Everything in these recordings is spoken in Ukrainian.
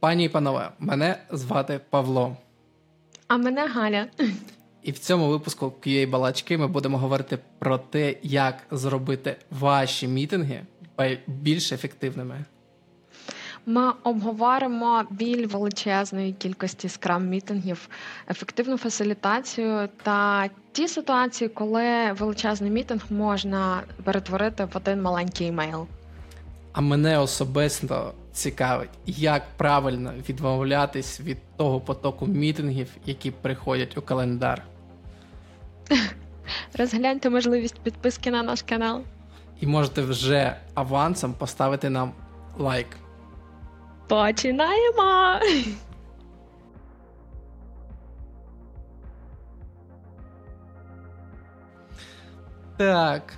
Пані і панове, мене звати Павло. А мене Галя. І в цьому випуску QA балачки ми будемо говорити про те, як зробити ваші мітинги більш ефективними. Ми обговоримо біль величезної кількості скрам-мітингів, ефективну фасилітацію та ті ситуації, коли величезний мітинг можна перетворити в один маленький емейл. А мене особисто цікавить, як правильно відмовлятись від того потоку мітингів, які приходять у календар. Розгляньте можливість підписки на наш канал. І можете вже авансом поставити нам лайк. Починаємо! Так.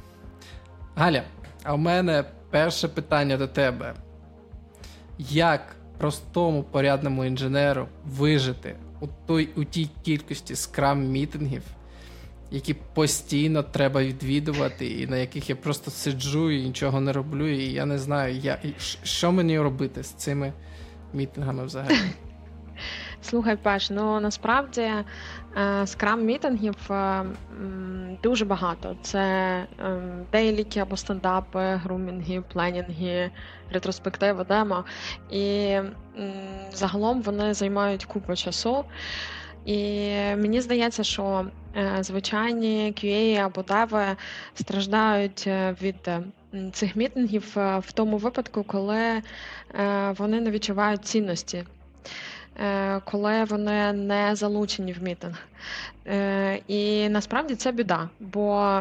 Галя, а в мене перше питання до тебе. Як простому порядному інженеру вижити у той, у тій кількості скрам-мітингів, які постійно треба відвідувати, і на яких я просто сиджу і нічого не роблю, і я не знаю, я, що мені робити з цими мітингами взагалі. Слухай, Паш, ну насправді скрам мітингів е, дуже багато. Це ем, дейліки або стендапи, грумінги, пленінги, ретроспективи, демо. І загалом вони займають купу часу. І мені здається, що е, звичайні QA або деви страждають е, від цих мітингів в тому випадку, коли вони не відчувають цінності. Е, коли вони не залучені в мітинг. Е, і насправді це біда, бо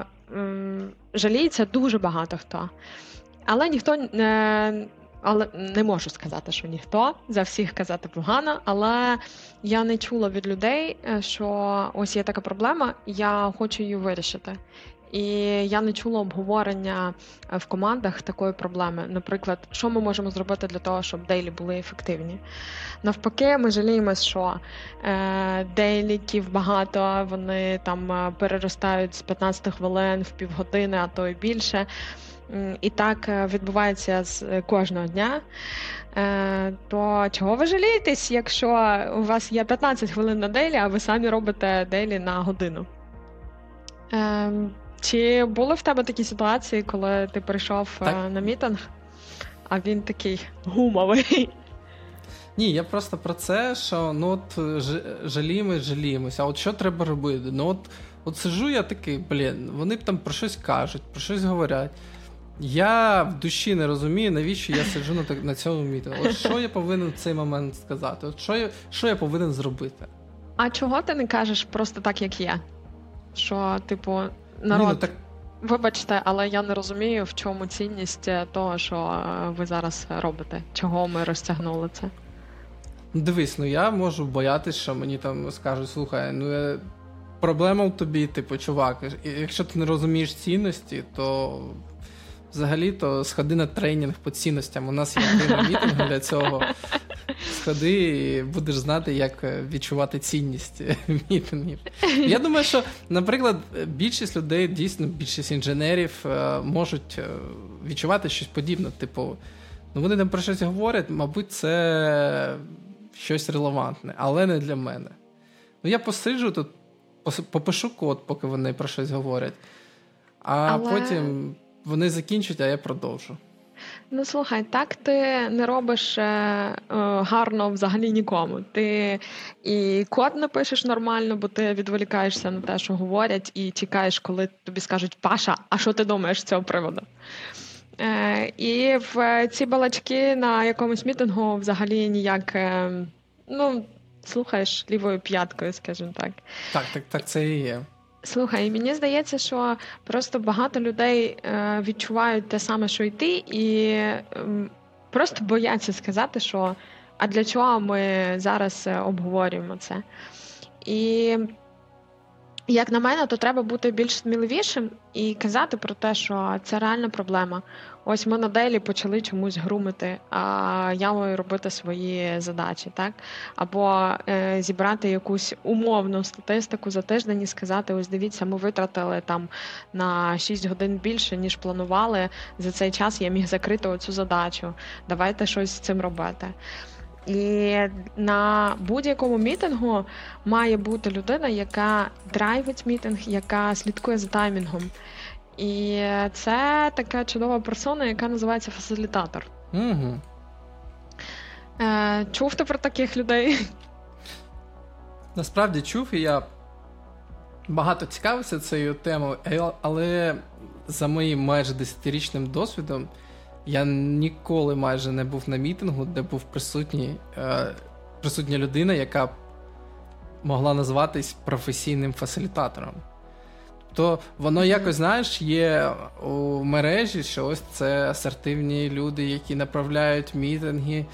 жаліється дуже багато хто. Але ніхто не. Але не можу сказати, що ніхто за всіх казати погано, але я не чула від людей, е, що ось є така проблема, я хочу її вирішити. І я не чула обговорення е, в командах такої проблеми. Наприклад, що ми можемо зробити для того, щоб дейлі були ефективні. Навпаки, ми жаліємо, що е, дейліків багато, вони там е, переростають з 15 хвилин в півгодини, а то й більше. І так відбувається з кожного дня. То чого ви жалієтесь, якщо у вас є 15 хвилин на дейлі, а ви самі робите дейлі на годину? Чи були в тебе такі ситуації, коли ти прийшов е, так. на мітинг, а він такий гумовий? Ні, я просто про це, що ну от жаліємось, жаліємося. А от що треба робити? Ну от от сижу, я такий, блін, вони там про щось кажуть, про щось говорять. Я в душі не розумію, навіщо я сиджу на на цьому мітингу. От що я повинен в цей момент сказати? От що я що я повинен зробити? А чого ти не кажеш просто так, як є? Що, типу, народ. Ні, ну, так... Вибачте, але я не розумію, в чому цінність е, того, що е, ви зараз робите. Чого ми розтягнули це? Дивись, ну я можу боятися, що мені там скажуть, слухай, ну проблема в тобі, типу, чувак, якщо ти не розумієш цінності, то взагалі то сходи на тренінг по цінностям. У нас є мітинг для цього. Сходи і будеш знати, як е, відчувати цінність мітингів. Я думаю, що, наприклад, більшість людей, дійсно, більшість інженерів е, можуть е, відчувати щось подібне. Типу, ну вони там про щось говорять, мабуть, це щось релевантне, але не для мене. Ну, я посиджу тут, попишу код, поки вони про щось говорять, а але... потім вони закінчать, а я продовжу. Ну, слухай, так ти не робиш е, е, гарно взагалі нікому. Ти і код не пишеш нормально, бо ти відволікаєшся на те, що говорять, і чекаєш, коли тобі скажуть Паша, а що ти думаєш з цього приводу? Е, І в ці балачки на якомусь мітингу взагалі ніяк. Е, ну, слухаєш лівою п'яткою, скажімо так. Так, так, так, це і є. Слухай, мені здається, що просто багато людей е, відчувають те саме, що й ти, і ем, просто бояться сказати, що а для чого ми зараз е, обговорюємо це. І як на мене, то треба бути більш сміливішим і казати про те, що це реальна проблема. Ось ми на делі почали чомусь грумити, а я маю робити свої задачі, так? Або е, зібрати якусь умовну статистику за тиждень і сказати: ось дивіться, ми витратили там на 6 годин більше, ніж планували. За цей час я міг закрити оцю задачу. Давайте щось з цим робити. І на будь-якому мітингу має бути людина, яка драйвить мітинг, яка слідкує за таймінгом. І це така чудова персона, яка називається фасилітатор. Угу. Е, Чув ти про таких людей? Насправді чув, і я багато цікавився цією темою, але за моїм майже десятирічним досвідом я ніколи майже не був на мітингу, де був присутній, е, присутня людина, яка могла назватись професійним фасилітатором. То воно якось, знаєш, є у мережі, що ось це асертивні люди, які направляють мітинги,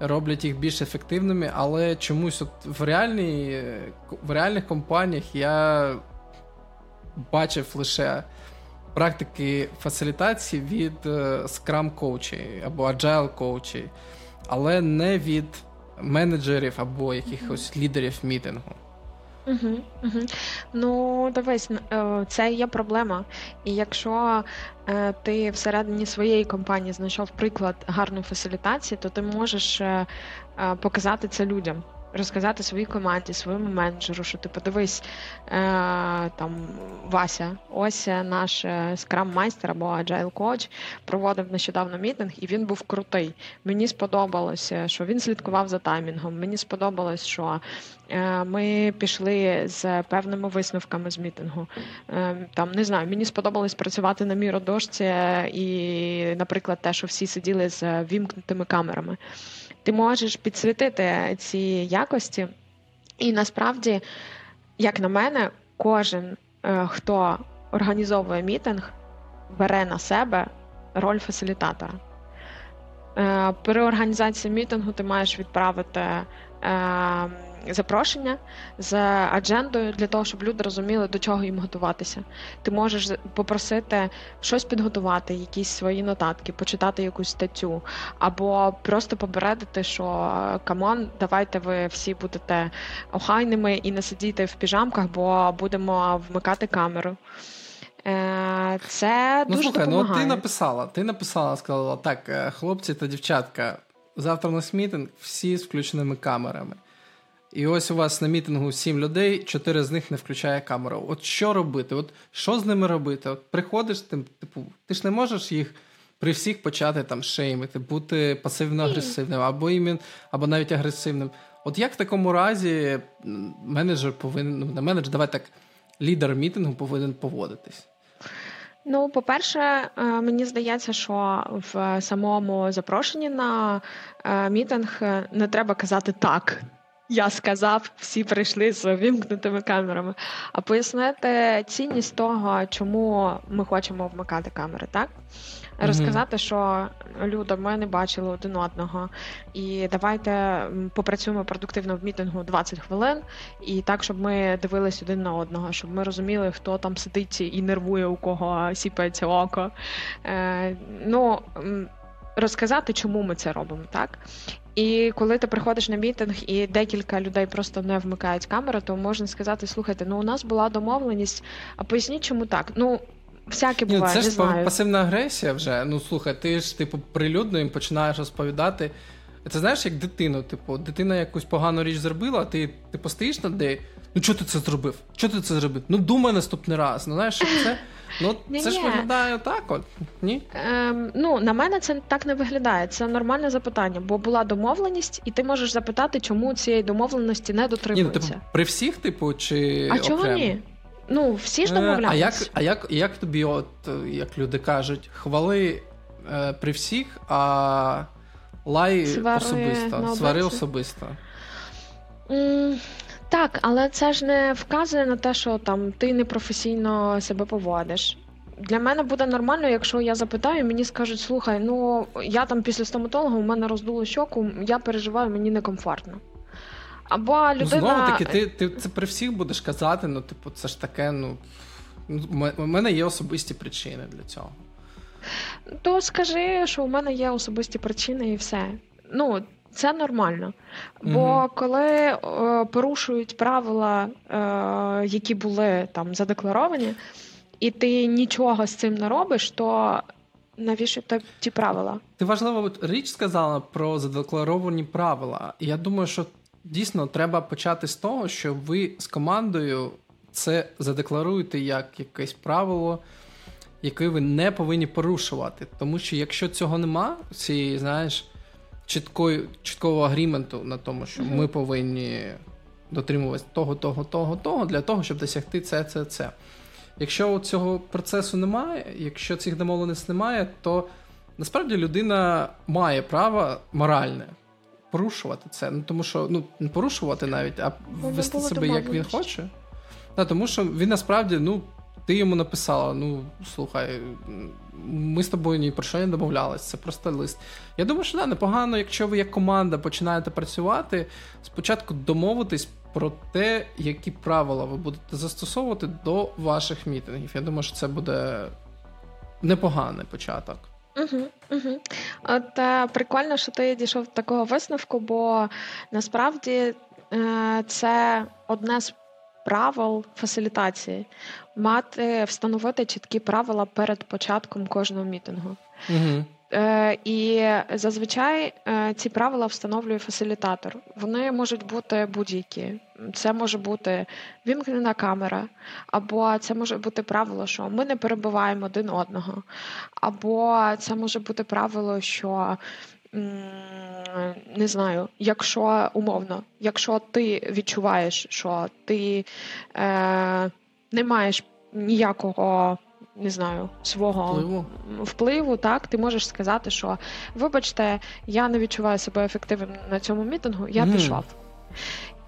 роблять їх більш ефективними, але чомусь от в реальній, в реальних компаніях я бачив лише практики фасилітації від Scrum коучі або Agile коучі, але не від менеджерів або якихось лідерів мітингу. Угу, угу. Ну, дивись, е, це є проблема. І якщо е, ти всередині своєї компанії знайшов приклад гарної фасилітації, то ти можеш е, показати це людям розказати своїй команді, своєму менеджеру, що ти подивись е, там Вася, ось наш скрам майстер або agile коуч проводив нещодавно мітинг, і він був крутий. Мені сподобалося, що він слідкував за таймінгом. Мені сподобалось, що е, ми пішли з певними висновками з мітингу. Е, там не знаю, мені сподобалось працювати на міродошці і, наприклад, те, що всі сиділи з вімкнутими камерами ти можеш підсвітити ці якості. І насправді, як на мене, кожен, е, хто організовує мітинг, бере на себе роль фасилітатора. Е, при організації мітингу ти маєш відправити запрошення з аджендою для того, щоб люди розуміли, до чого їм готуватися. Ти можеш попросити щось підготувати, якісь свої нотатки, почитати якусь статтю, або просто попередити, що come on, давайте ви всі будете охайними і не сидіти в піжамках, бо будемо вмикати камеру. Е, це ну, дуже слухай, допомагає. ну ти написала, ти написала, сказала так, е, хлопці та дівчатка, завтра у нас мітинг, всі з включеними камерами. І ось у вас на мітингу сім людей, чотири з них не включає камеру. От що робити? От що з ними робити? От приходиш, ти, типу, ти ж не можеш їх при всіх почати там шеймити, бути пасивно-агресивним, або імін, або навіть агресивним. От як в такому разі менеджер повинен, ну не менеджер, давай так, лідер мітингу повинен поводитись? Ну, по-перше, е, мені здається, що в самому запрошенні на е, мітинг е, не треба казати так. Я сказав, всі прийшли з вімкнутими камерами. А пояснити цінність того, чому ми хочемо вмикати камери, так? Розказати, що Люда, ми не бачили один одного, і давайте попрацюємо продуктивно в мітингу 20 хвилин, і так, щоб ми дивились один на одного, щоб ми розуміли, хто там сидить і нервує, у кого сіпається око. Е, Ну розказати, чому ми це робимо, так? І коли ти приходиш на мітинг і декілька людей просто не вмикають камеру, то можна сказати: слухайте, ну у нас була домовленість, а поясніть, чому так? Ну. Всяке буває, Це ж знаю. пасивна агресія вже. Ну слухай, ти ж типу прилюдно їм починаєш розповідати. Це знаєш, як дитину. Типу, дитина якусь погану річ зробила, а ти типу, стоїш над нею, ну чого ти це зробив? Чого ти це зробив? Ну думай наступний раз. Ну знаєш, це ну це ж виглядає так. От ні? Ем, Ну на мене це так не виглядає. Це нормальне запитання, бо була домовленість, і ти можеш запитати, чому цієї домовленості не дотримуються. Ні, ну, типу, при всіх, типу, чи а чого ні? Ну всі ж домовлялися. А як а як, як тобі, от як люди кажуть, хвали е, при всіх, а лай Свари особисто, свари особисто? Mm. Так, але це ж не вказує на те, що там ти непрофесійно себе поводиш. Для мене буде нормально, якщо я запитаю, мені скажуть, слухай, ну я там після стоматолога у мене роздуло щоку, я переживаю, мені некомфортно. Або ну, людина... Ну, Знову таки, ти ти це при всіх будеш казати, ну, типу, це ж таке, ну. У мене є особисті причини для цього. То скажи, що у мене є особисті причини і все. Ну, це нормально. Бо mm коли е, порушують правила, е, які були там задекларовані, і ти нічого з цим не робиш, то навіщо ті правила? Ти важливо річ сказала про задекларовані правила. Я думаю, що дійсно треба почати з того, що ви з командою це задекларуєте як якесь правило, яке ви не повинні порушувати. Тому що якщо цього нема, цієї, знаєш, чіткої, чіткого агріменту на тому, що ми повинні дотримуватися того, того, того, того, для того, щоб досягти це, це, це. Якщо цього процесу немає, якщо цих домовленостей немає, то насправді людина має право моральне порушувати це. Ну тому що ну не порушувати навіть, а вести себе як він хоче. Да, тому що він насправді, ну, ти йому написала: ну, слухай, ми з тобою ні про що не домовлялись, це просто лист. Я думаю, що да, непогано, якщо ви як команда починаєте працювати, спочатку домовитись про те, які правила ви будете застосовувати до ваших мітингів. Я думаю, що це буде непоганий початок. Угу, угу. От е, прикольно, що ти дійшов до такого висновку, бо насправді е, це одне з правил фасилітації мати встановити чіткі правила перед початком кожного мітингу. Угу. Е, І зазвичай е, ці правила встановлює фасилітатор. Вони можуть бути будь-які. Це може бути вімкнена камера, або це може бути правило, що ми не перебуваємо один одного, або це може бути правило, що. Не знаю, якщо умовно, якщо ти відчуваєш, що ти е, не маєш ніякого не знаю, свого впливу. впливу, так ти можеш сказати, що вибачте, я не відчуваю себе ефективним на цьому мітингу, я mm. пішов.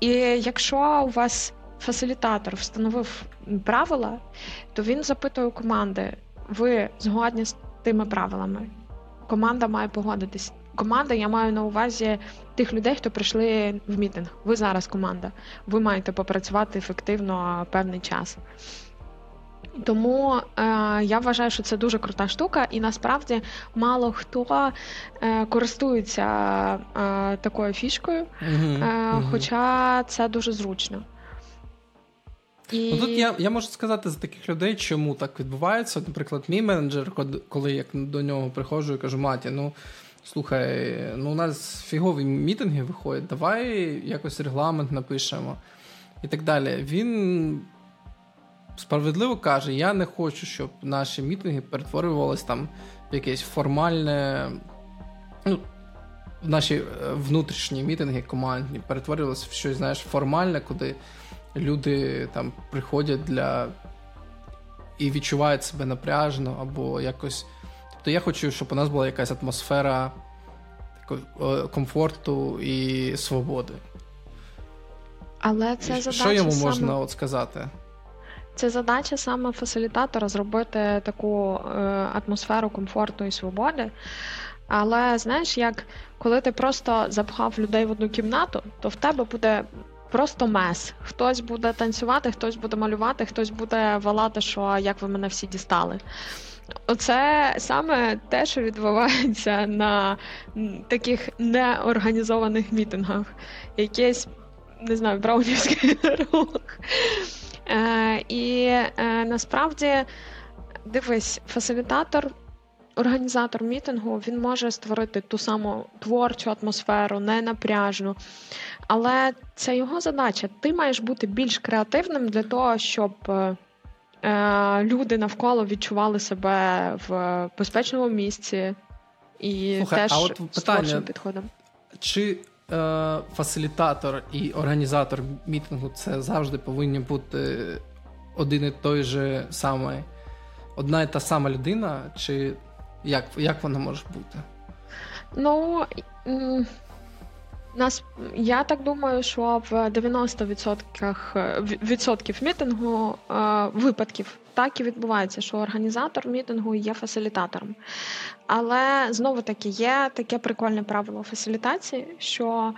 І якщо у вас фасилітатор встановив правила, то він запитує у команди: ви згодні з тими правилами? Команда має погодитись. Команда, я маю на увазі тих людей, хто прийшли в мітинг. Ви зараз команда. Ви маєте попрацювати ефективно певний час. Тому е, я вважаю, що це дуже крута штука, і насправді мало хто е, користується е, такою фішкою, угу, хоча це дуже зручно. І... Ну, Тут я я можу сказати за таких людей, чому так відбувається. Наприклад, мій менеджер, коли я до нього приходжу і кажу, Маті, ну слухай, ну у нас фігові мітинги виходять, давай якось регламент напишемо і так далі. Він справедливо каже: я не хочу, щоб наші мітинги перетворювалися там в якесь формальне. ну, Наші е, внутрішні мітинги командні перетворювалися в щось, знаєш, формальне, куди люди там приходять для і відчувають себе напряжно або якось. Тобто я хочу, щоб у нас була якась атмосфера е, комфорту і свободи. Але це задача Що йому саме... можна от сказати? Це задача саме фасилітатора зробити таку е, атмосферу комфорту і свободи. Але знаєш, як коли ти просто запхав людей в одну кімнату, то в тебе буде просто мес. Хтось буде танцювати, хтось буде малювати, хтось буде валати, що як ви мене всі дістали. Оце саме те, що відбувається на таких неорганізованих мітингах. Якийсь, не знаю, браунівський рух. Е, І е, насправді, дивись, фасилітатор, організатор мітингу, він може створити ту саму творчу атмосферу, ненапряжну. Але це його задача. Ти маєш бути більш креативним для того, щоб. Е, люди навколо відчували себе в безпечному місці і Слухай, теж а от з творчим підходом. Чи фасилітатор і організатор мітингу це завжди повинні бути один і той же самий, одна і та сама людина, чи як як вона може бути? Ну нас я так думаю, що в 90% відсотків мітингу е, випадків так і відбувається, що організатор мітингу є фасилітатором. Але знову таки є таке прикольне правило фасилітації, що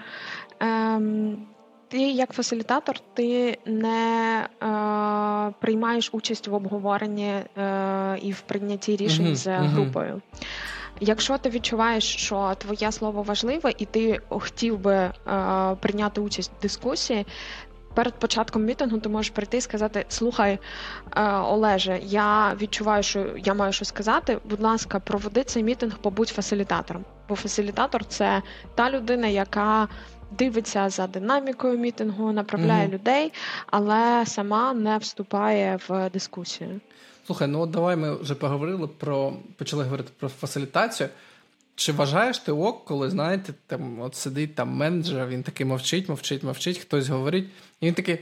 ем, ти, як фасилітатор, ти не е, приймаєш участь в обговоренні е, і в прийнятті рішень uh-huh, з групою. Uh-huh. Якщо ти відчуваєш, що твоє слово важливе, і ти хотів би е, прийняти участь в дискусії, перед початком мітингу ти можеш прийти і сказати: Слухай, е, Олеже, я відчуваю, що я маю щось сказати. Будь ласка, проведи цей мітинг, побудь фасилітатором. Бо фасилітатор це та людина, яка дивиться за динамікою мітингу, направляє угу. людей, але сама не вступає в дискусію. Слухай, ну от давай ми вже поговорили про почали говорити про фасилітацію. Чи вважаєш ти ок, коли, знаєте, там от сидить там менеджер, він такий мовчить, мовчить, мовчить, хтось говорить, і він такий.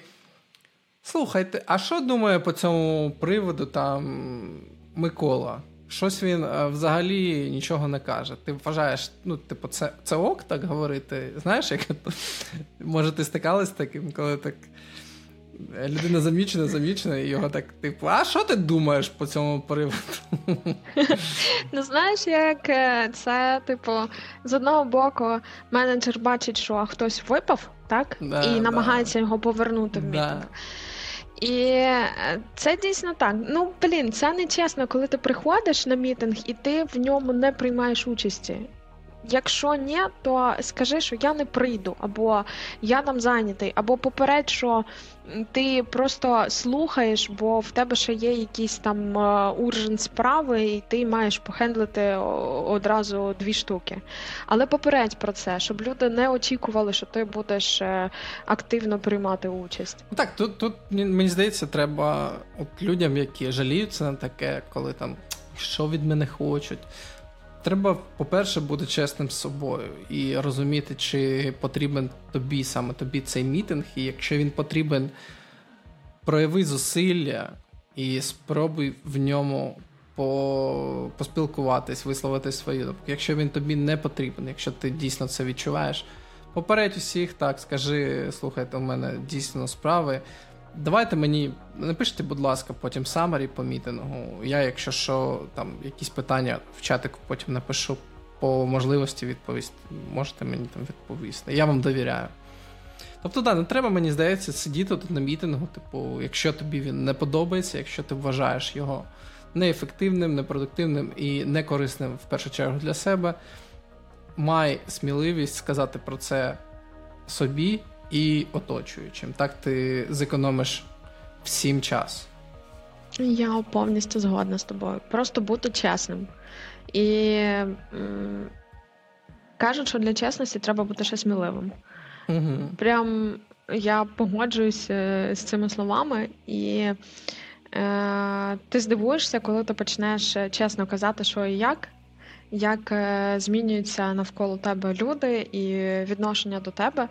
Слухайте, а що думає по цьому приводу там Микола? Щось він е, взагалі нічого не каже. Ти вважаєш, ну, типу, це це ок так говорити? Знаєш, як може ти стикалась з таким, коли так людина замічена, замічена, і його так, типу, а що ти думаєш по цьому приводу? Ну, знаєш, як е, це, типу, з одного боку, менеджер бачить, що хтось випав, так? Да, і намагається да. його повернути в мітинг. Да. І е, це дійсно так. Ну, блін, це не чесно, коли ти приходиш на мітинг і ти в ньому не приймаєш участі. Якщо ні, то скажи, що я не прийду, або я там зайнятий, або попередь, що ти просто слухаєш, бо в тебе ще є якісь там уржен справи, і ти маєш похендлити одразу дві штуки. Але попередь про це, щоб люди не очікували, що ти будеш е, активно приймати участь. Ну так, тут тут мені здається, треба от людям, які жаліються на таке, коли там що від мене хочуть. Треба, по-перше, бути чесним з собою і розуміти, чи потрібен тобі саме тобі цей мітинг, і якщо він потрібен, прояви зусилля і спробуй в ньому по... поспілкуватись, висловити свою думку. Якщо він тобі не потрібен, якщо ти дійсно це відчуваєш, попередь усіх так, скажи, слухайте, у мене дійсно справи. Давайте мені напишіть, будь ласка, потім самарі по мітингу. Я, якщо що, там якісь питання в чатику потім напишу по можливості відповісти. Можете мені там відповісти. Я вам довіряю. Тобто, да, не треба, мені здається, сидіти тут на мітингу, типу, якщо тобі він не подобається, якщо ти вважаєш його неефективним, непродуктивним і некорисним в першу чергу для себе, май сміливість сказати про це собі і оточуючим. Так ти зекономиш всім час. Я повністю згодна з тобою. Просто бути чесним. І м- кажуть, що для чесності треба бути ще сміливим. Угу. Прям я погоджуюся з цими словами, і е, ти здивуєшся, коли ти почнеш чесно казати, що і як, як е, змінюються навколо тебе люди і відношення до тебе.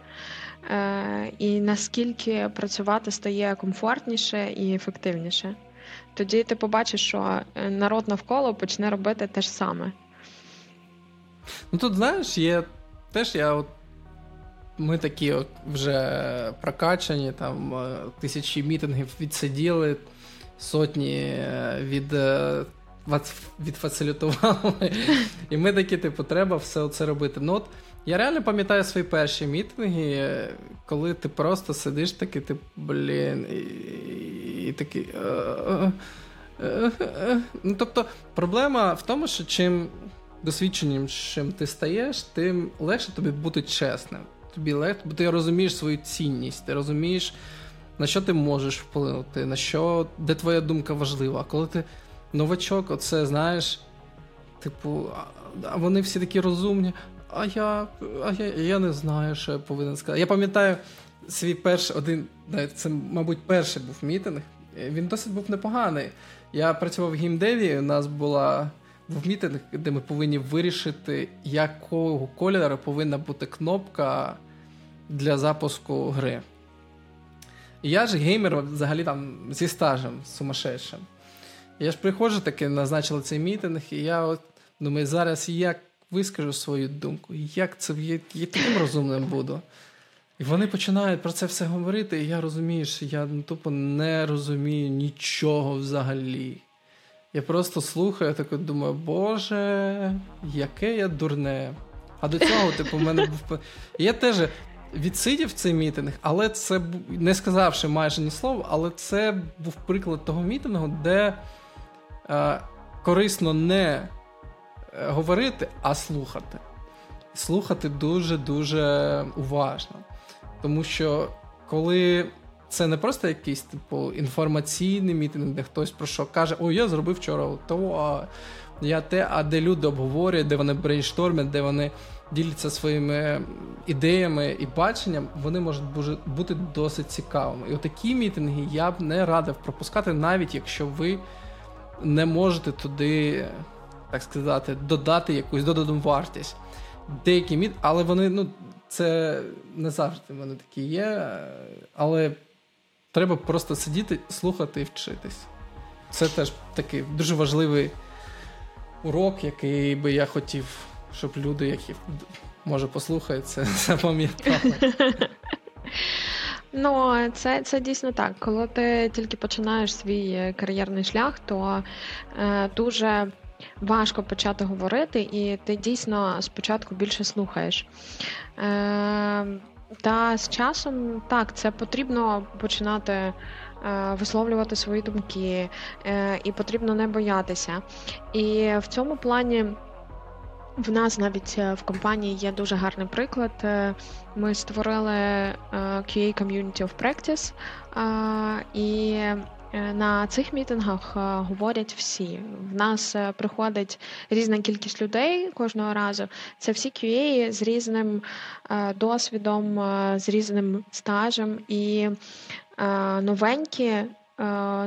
Е, і наскільки працювати стає комфортніше і ефективніше. Тоді ти побачиш, що е, народ навколо почне робити те ж саме. Ну тут, знаєш, є теж я от. Ми такі от вже прокачані, там е, тисячі мітингів відсиділи, сотні від відфасилітували. І ми такі, типу, треба все це робити. Ну от я реально пам'ятаю свої перші мітинги, коли ти просто сидиш такий, ти, блін, і, і такий. А, а, а, ну, Тобто, проблема в тому, що чим досвідченням чим ти стаєш, тим легше тобі бути чесним. Тобі легше, бо ти розумієш свою цінність, ти розумієш, на що ти можеш вплинути, на що, де твоя думка важлива. А коли ти новачок, оце знаєш, типу, а вони всі такі розумні. А я а я, я не знаю, що я повинен сказати. Я пам'ятаю свій перший один, це, мабуть, перший був мітинг. Він досить був непоганий. Я працював в геймдеві, у нас була був мітинг, де ми повинні вирішити, якого кольору повинна бути кнопка для запуску гри. Я ж геймер взагалі там зі стажем сумасшедшим. Я ж приходжу таки, назначили цей мітинг, і я от думаю, зараз як вискажу свою думку, як це я, я таким розумним буду. І вони починають про це все говорити, і я розумію, що я ну, тупо не розумію нічого взагалі. Я просто слухаю, так думаю, Боже, яке я дурне. А до цього, типу, в мене був. Я теж відсидів цей мітинг, але це не сказавши майже ні слова, але це був приклад того мітингу, де е, корисно не говорити, а слухати. Слухати дуже-дуже уважно. Тому що коли це не просто якийсь типу інформаційний мітинг, де хтось про що каже: О, я зробив вчора то, а я те, а де люди обговорюють, де вони брейнштормять, де вони діляться своїми ідеями і баченням, вони можуть бути досить цікавими. І отакі мітинги я б не радив пропускати, навіть якщо ви не можете туди, так сказати, додати якусь додану вартість. Деякі міт, але вони, ну, це не завжди в мене такі є. Але треба просто сидіти, слухати і вчитись. Це теж такий дуже важливий урок, який би я хотів, щоб люди, які може послухають, це запам'ятали. Ну, це це дійсно так. Коли ти тільки починаєш свій е, кар'єрний шлях, то е, дуже важко почати говорити, і ти дійсно спочатку більше слухаєш. Е, Та з часом так, це потрібно починати. Е, висловлювати свої думки, е, і потрібно не боятися. І в цьому плані в нас навіть в компанії є дуже гарний приклад. Ми створили QA Community of Practice, і на цих мітингах е, говорять всі. В нас е, приходить різна кількість людей кожного разу. Це всі QA з різним досвідом, з різним стажем і новенькі.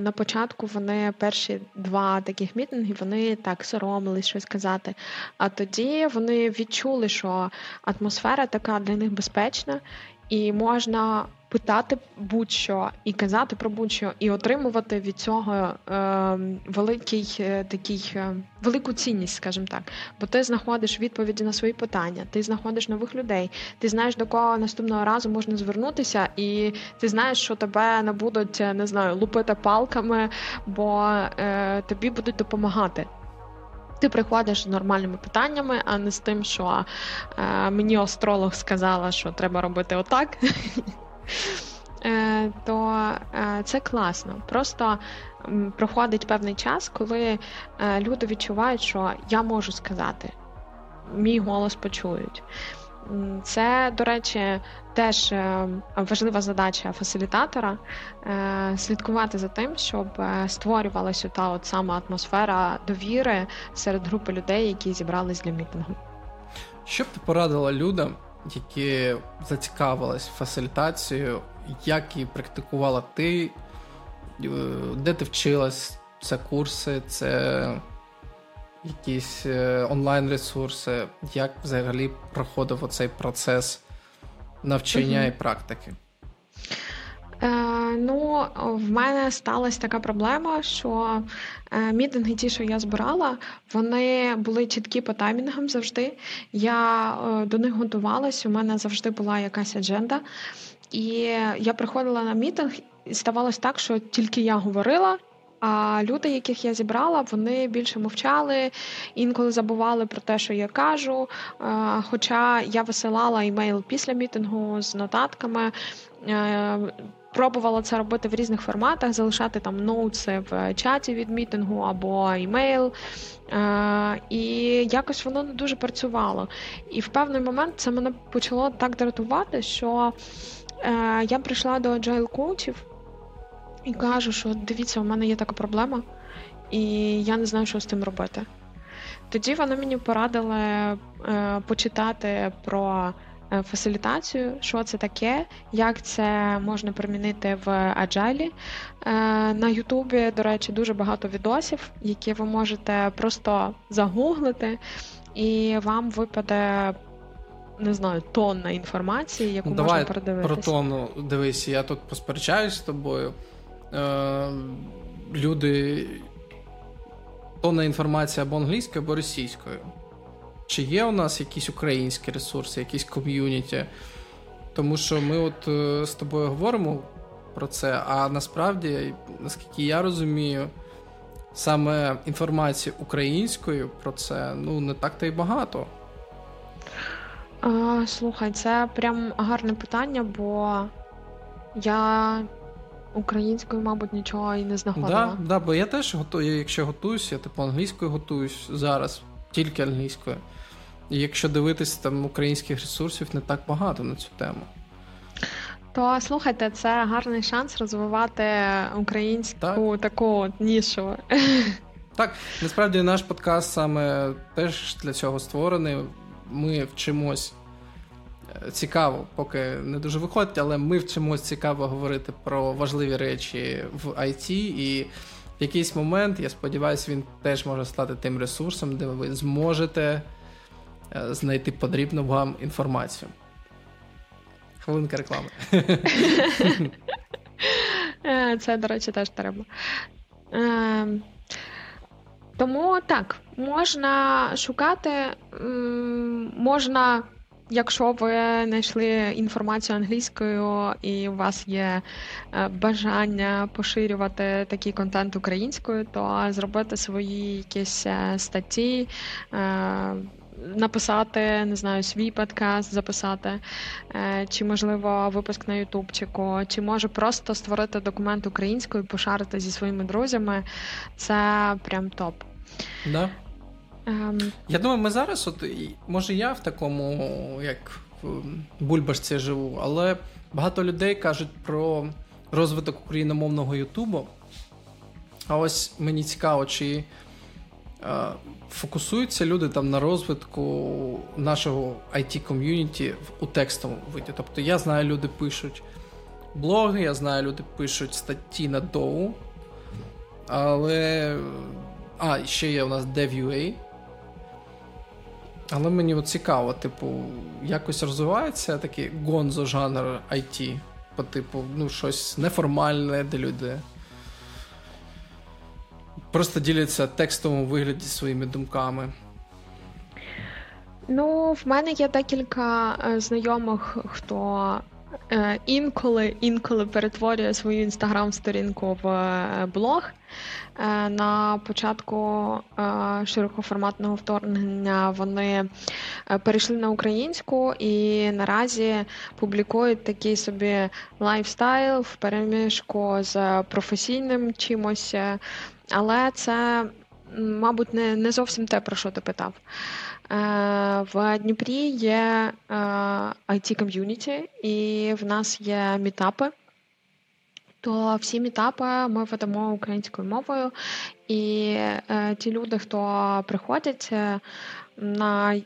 На початку вони перші два таких мітинги вони так соромились щось казати. А тоді вони відчули, що атмосфера така для них безпечна, і можна питати будь-що і казати про будь-що, і отримувати від цього е, великий е, такий е, велику цінність, скажімо так. Бо ти знаходиш відповіді на свої питання, ти знаходиш нових людей, ти знаєш до кого наступного разу можна звернутися, і ти знаєш, що тебе не будуть не знаю, лупити палками, бо е, тобі будуть допомагати. Ти приходиш з нормальними питаннями, а не з тим, що е, мені астролог сказала, що треба робити отак. Е, то е, це класно. Просто проходить певний час, коли е, люди відчувають, що я можу сказати, мій голос почують. Це, до речі, теж важлива задача фасилітатора слідкувати за тим, щоб створювалася та от сама атмосфера довіри серед групи людей, які зібрались для мітингу. Що б ти порадила людям, які зацікавились фасилітацією, як її практикувала ти, е, де ти вчилась? Це курси, це якісь е, онлайн-ресурси, як взагалі проходив оцей процес навчання uh і практики? Е, Ну, в мене сталася така проблема, що е, мітинги, ті, що я збирала, вони були чіткі по таймінгам завжди. Я е, до них готувалась, у мене завжди була якась адженда. І я приходила на мітинг, і ставалось так, що тільки я говорила. А люди, яких я зібрала, вони більше мовчали, інколи забували про те, що я кажу. Хоча я висилала імейл після мітингу з нотатками, Пробувала це робити в різних форматах, залишати там ноутси в чаті від мітингу або імейл. Е, і якось воно не дуже працювало. І в певний момент це мене почало так дратувати, що е, я прийшла до agile коучів і кажу, що дивіться, у мене є така проблема, і я не знаю, що з тим робити. Тоді вони мені порадили е, почитати про. Е, фасилітацію, що це таке, як це можна примінити в Agile. Е, на Ютубі, до речі, дуже багато відосів, які ви можете просто загуглити, і вам випаде. Не знаю, тонна інформації, яку Давай можна передивитися. Про тонну дивись, я тут посперечаюсь з тобою. Е, Люди, тонна інформація або англійською, або російською. Чи є у нас якісь українські ресурси, якісь ком'юніті? Тому що ми от е, з тобою говоримо про це, а насправді, наскільки я розумію, саме інформації українською про це ну не так то й багато. А, Слухай, це прям гарне питання, бо я українською, мабуть, нічого і не знаходила. Да, да, бо я теж готую, якщо готуюся, я типу англійською готуюсь зараз, тільки англійською. І якщо дивитися там українських ресурсів, не так багато на цю тему. То слухайте, це гарний шанс розвивати українську так. таку нішу. Так, насправді наш подкаст саме теж для цього створений. Ми вчимось е, цікаво, поки не дуже виходить, але ми вчимось цікаво говорити про важливі речі в IT, і в якийсь момент, я сподіваюся, він теж може стати тим ресурсом, де ви зможете знайти потрібну вам інформацію. Хвилинка реклами. Е, це, до речі, теж треба. Ем, тому так, можна шукати, можна, якщо ви знайшли інформацію англійською і у вас є е, бажання поширювати такий контент українською, то зробити свої якісь е, статті. Е, написати, не знаю, свій подкаст, записати, чи, можливо, випуск на Ютубчику, чи може просто створити документ українською, пошарити зі своїми друзями. Це прям топ. Да. Um... Я думаю, ми зараз, от може я в такому, як в бульбашці живу, але багато людей кажуть про розвиток україномовного Ютубу. А ось мені цікаво, чи е, фокусуються люди там на розвитку нашого it ком'юніті у текстовому виді. Тобто я знаю, люди пишуть блоги, я знаю, люди пишуть статті на доу, але а, ще є у нас DevUA. Але мені от цікаво, типу, якось розвивається такий гонзо жанр IT. По типу, ну, щось неформальне, де люди просто діляться текстовому вигляді своїми думками. Ну, в мене є декілька е, знайомих, хто е, інколи інколи перетворює свою інстаграм-сторінку в е, блог. На початку широкоформатного вторгнення вони перейшли на українську і наразі публікують такий собі лайфстайл в переміжку з професійним чимось, але це, мабуть, не, не зовсім те, про що ти питав. В Дніпрі є IT ком'юніті і в нас є мітапи то всі мітапи ми ведемо українською мовою, і е, ті люди, хто приходять е, на е,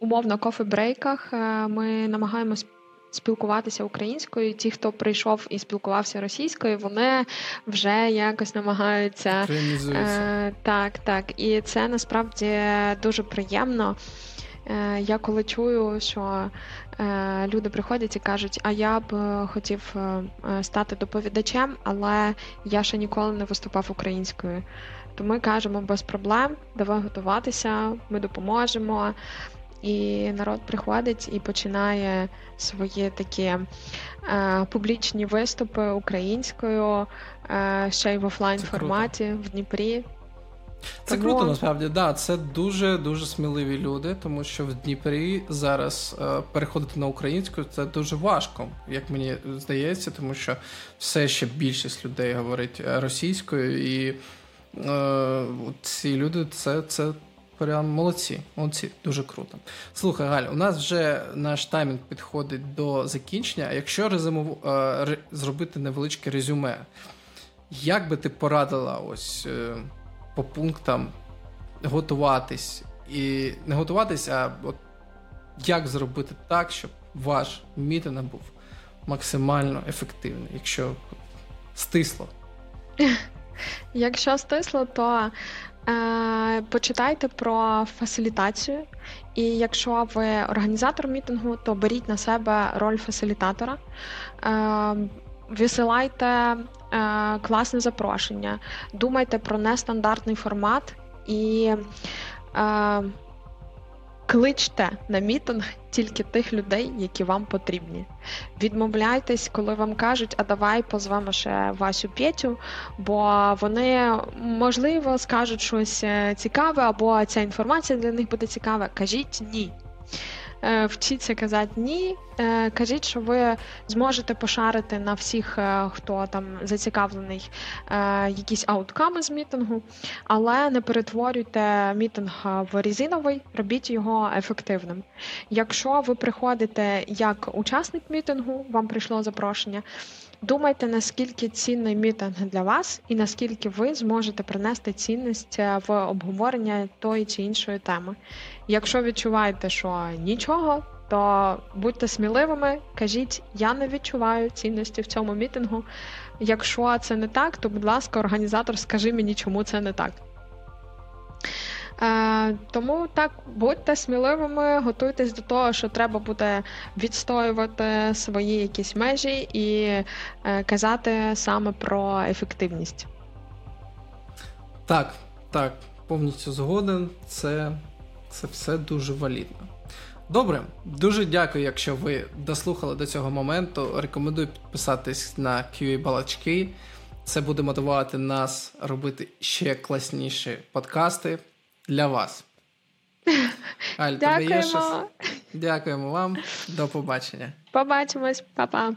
умовно кофе-брейках, е, ми намагаємось. Спілкуватися українською, ті, хто прийшов і спілкувався російською, вони вже якось намагаються е, так, так. І це насправді дуже приємно. Е, Я коли чую, що Е, люди приходять і кажуть, а я б е, хотів е, стати доповідачем, але я ще ніколи не виступав українською. То ми кажемо без проблем, давай готуватися, ми допоможемо. І народ приходить і починає свої такі е, публічні виступи українською, е, ще й в офлайн форматі в Дніпрі. Це тому... круто, насправді, да, це дуже дуже сміливі люди, тому що в Дніпрі зараз е, переходити на українську це дуже важко, як мені здається, тому що все ще більшість людей говорить російською, і е, ці люди це це прям молодці. Молодці, дуже круто. Слухай, Галь, у нас вже наш таймінг підходить до закінчення. Якщо резюму, е, зробити невеличке резюме, як би ти порадила ось. Е, по пунктам готуватись. І не готуватись, а от як зробити так, щоб ваш мітинг був максимально ефективний, якщо стисло. Якщо стисло, то почитайте про фасилітацію. І якщо ви організатор мітингу, то беріть на себе роль фасилітатора. Е, Висилайте е, класне запрошення, думайте про нестандартний формат і е, кличте на мітинг тільки тих людей, які вам потрібні. Відмовляйтесь, коли вам кажуть, а давай позвемо ще Васю Петю, бо вони можливо скажуть щось е, цікаве, або ця інформація для них буде цікава. Кажіть ні. Е, вчіться казати ні. Е, кажіть, що ви зможете пошарити на всіх, хто там зацікавлений якісь аутками з мітингу, але не перетворюйте мітинг в резиновий, робіть його ефективним. Якщо ви приходите як учасник мітингу, вам прийшло запрошення. Думайте, наскільки цінний мітинг для вас, і наскільки ви зможете принести цінність е, в обговорення тої чи іншої теми. Якщо відчуваєте, що нічого, то будьте сміливими, кажіть, я не відчуваю цінності в цьому мітингу. Якщо це не так, то будь ласка, організатор, скажи мені, чому це не так. Е, тому так, будьте сміливими, готуйтесь до того, що треба буде відстоювати свої якісь межі і е, казати саме про ефективність. Так, так, повністю згоден. Це, Це все дуже валідно. Добре, дуже дякую, якщо ви дослухали до цього моменту. Рекомендую підписатись на QA Балачки. Це буде мотивувати нас робити ще класніші подкасти для вас. Аль, Дякуємо. Дякуємо вам. До побачення. Побачимось, Па-па.